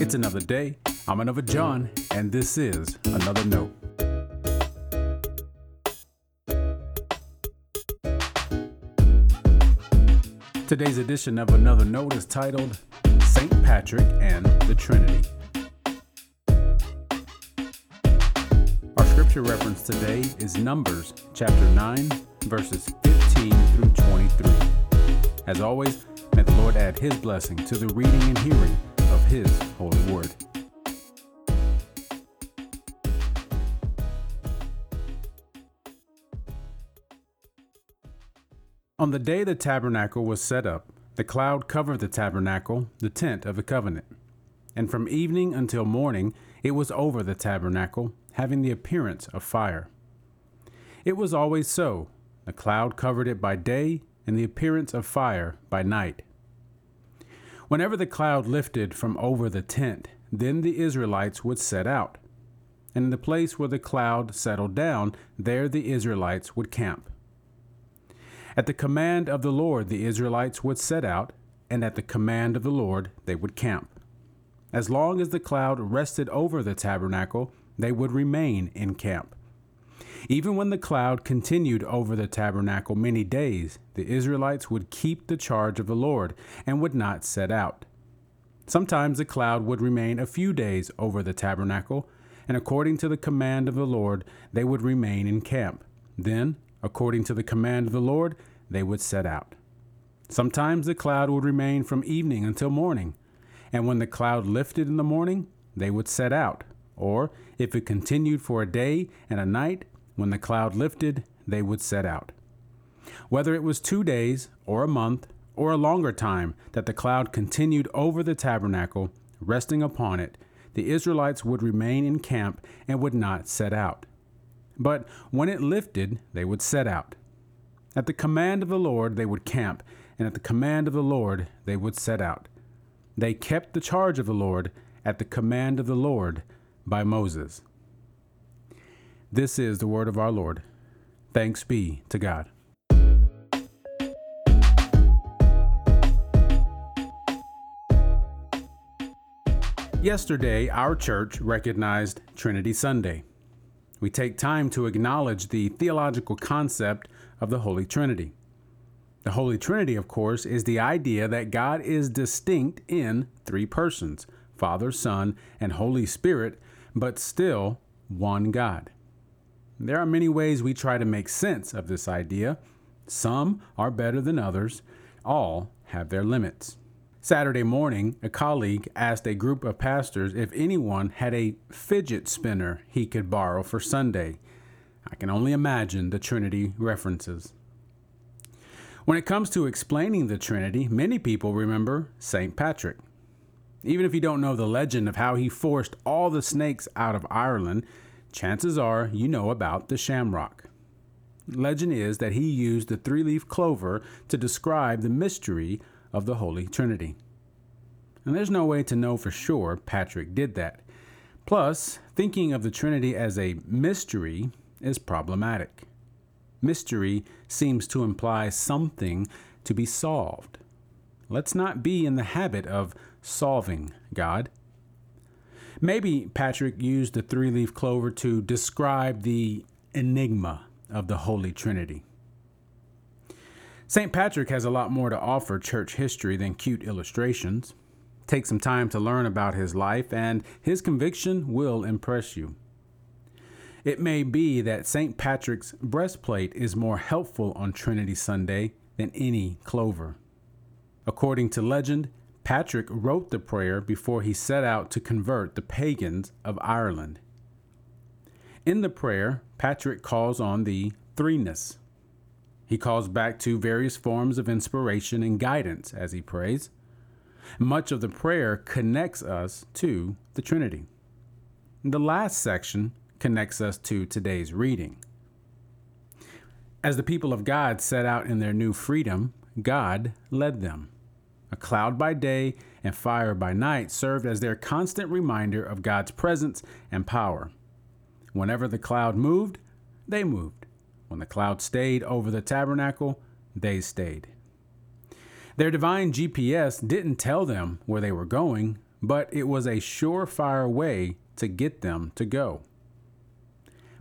It's another day. I'm another John, and this is Another Note. Today's edition of Another Note is titled St. Patrick and the Trinity. Our scripture reference today is Numbers chapter 9, verses 15 through 23. As always, may the Lord add his blessing to the reading and hearing his holy word. On the day the tabernacle was set up, the cloud covered the tabernacle, the tent of the covenant. And from evening until morning it was over the tabernacle, having the appearance of fire. It was always so. The cloud covered it by day, and the appearance of fire by night. Whenever the cloud lifted from over the tent, then the Israelites would set out. And in the place where the cloud settled down, there the Israelites would camp. At the command of the Lord, the Israelites would set out, and at the command of the Lord, they would camp. As long as the cloud rested over the tabernacle, they would remain in camp. Even when the cloud continued over the tabernacle many days, the Israelites would keep the charge of the Lord and would not set out. Sometimes the cloud would remain a few days over the tabernacle, and according to the command of the Lord, they would remain in camp. Then, according to the command of the Lord, they would set out. Sometimes the cloud would remain from evening until morning, and when the cloud lifted in the morning, they would set out. Or, if it continued for a day and a night, when the cloud lifted, they would set out. Whether it was two days, or a month, or a longer time that the cloud continued over the tabernacle, resting upon it, the Israelites would remain in camp and would not set out. But when it lifted, they would set out. At the command of the Lord, they would camp, and at the command of the Lord, they would set out. They kept the charge of the Lord at the command of the Lord by Moses. This is the word of our Lord. Thanks be to God. Yesterday, our church recognized Trinity Sunday. We take time to acknowledge the theological concept of the Holy Trinity. The Holy Trinity, of course, is the idea that God is distinct in three persons Father, Son, and Holy Spirit, but still one God. There are many ways we try to make sense of this idea. Some are better than others, all have their limits. Saturday morning, a colleague asked a group of pastors if anyone had a fidget spinner he could borrow for Sunday. I can only imagine the Trinity references. When it comes to explaining the Trinity, many people remember St. Patrick. Even if you don't know the legend of how he forced all the snakes out of Ireland, chances are you know about the shamrock. Legend is that he used the three leaf clover to describe the mystery of the Holy Trinity. And there's no way to know for sure Patrick did that. Plus, thinking of the Trinity as a mystery is problematic. Mystery seems to imply something to be solved. Let's not be in the habit of solving God. Maybe Patrick used the three leaf clover to describe the enigma of the Holy Trinity. St. Patrick has a lot more to offer church history than cute illustrations. Take some time to learn about his life, and his conviction will impress you. It may be that St. Patrick's breastplate is more helpful on Trinity Sunday than any clover. According to legend, Patrick wrote the prayer before he set out to convert the pagans of Ireland. In the prayer, Patrick calls on the threeness. He calls back to various forms of inspiration and guidance as he prays. Much of the prayer connects us to the Trinity. The last section connects us to today's reading. As the people of God set out in their new freedom, God led them. A cloud by day and fire by night served as their constant reminder of God's presence and power. Whenever the cloud moved, they moved. When the cloud stayed over the tabernacle, they stayed. Their divine GPS didn't tell them where they were going, but it was a surefire way to get them to go.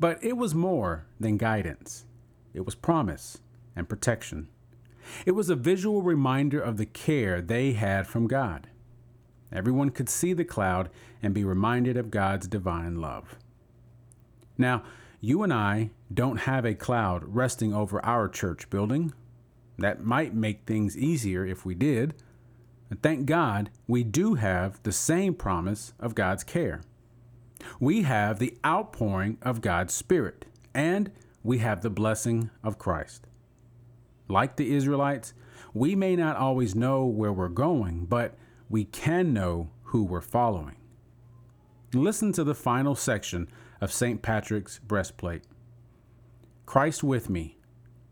But it was more than guidance, it was promise and protection. It was a visual reminder of the care they had from God. Everyone could see the cloud and be reminded of God's divine love. Now, you and I don't have a cloud resting over our church building. That might make things easier if we did. And thank God we do have the same promise of God's care. We have the outpouring of God's Spirit, and we have the blessing of Christ. Like the Israelites, we may not always know where we're going, but we can know who we're following. Listen to the final section of St. Patrick's breastplate Christ with me,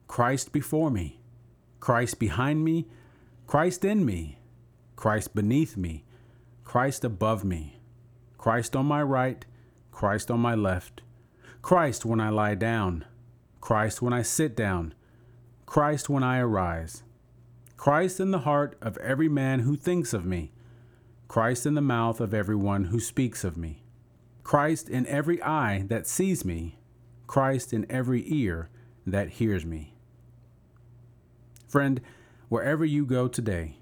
Christ before me, Christ behind me, Christ in me, Christ beneath me, Christ above me, Christ on my right, Christ on my left, Christ when I lie down, Christ when I sit down, Christ when I arise, Christ in the heart of every man who thinks of me, Christ in the mouth of everyone who speaks of me, Christ in every eye that sees me, Christ in every ear that hears me. Friend, wherever you go today,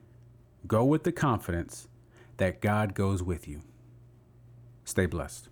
go with the confidence that God goes with you. Stay blessed.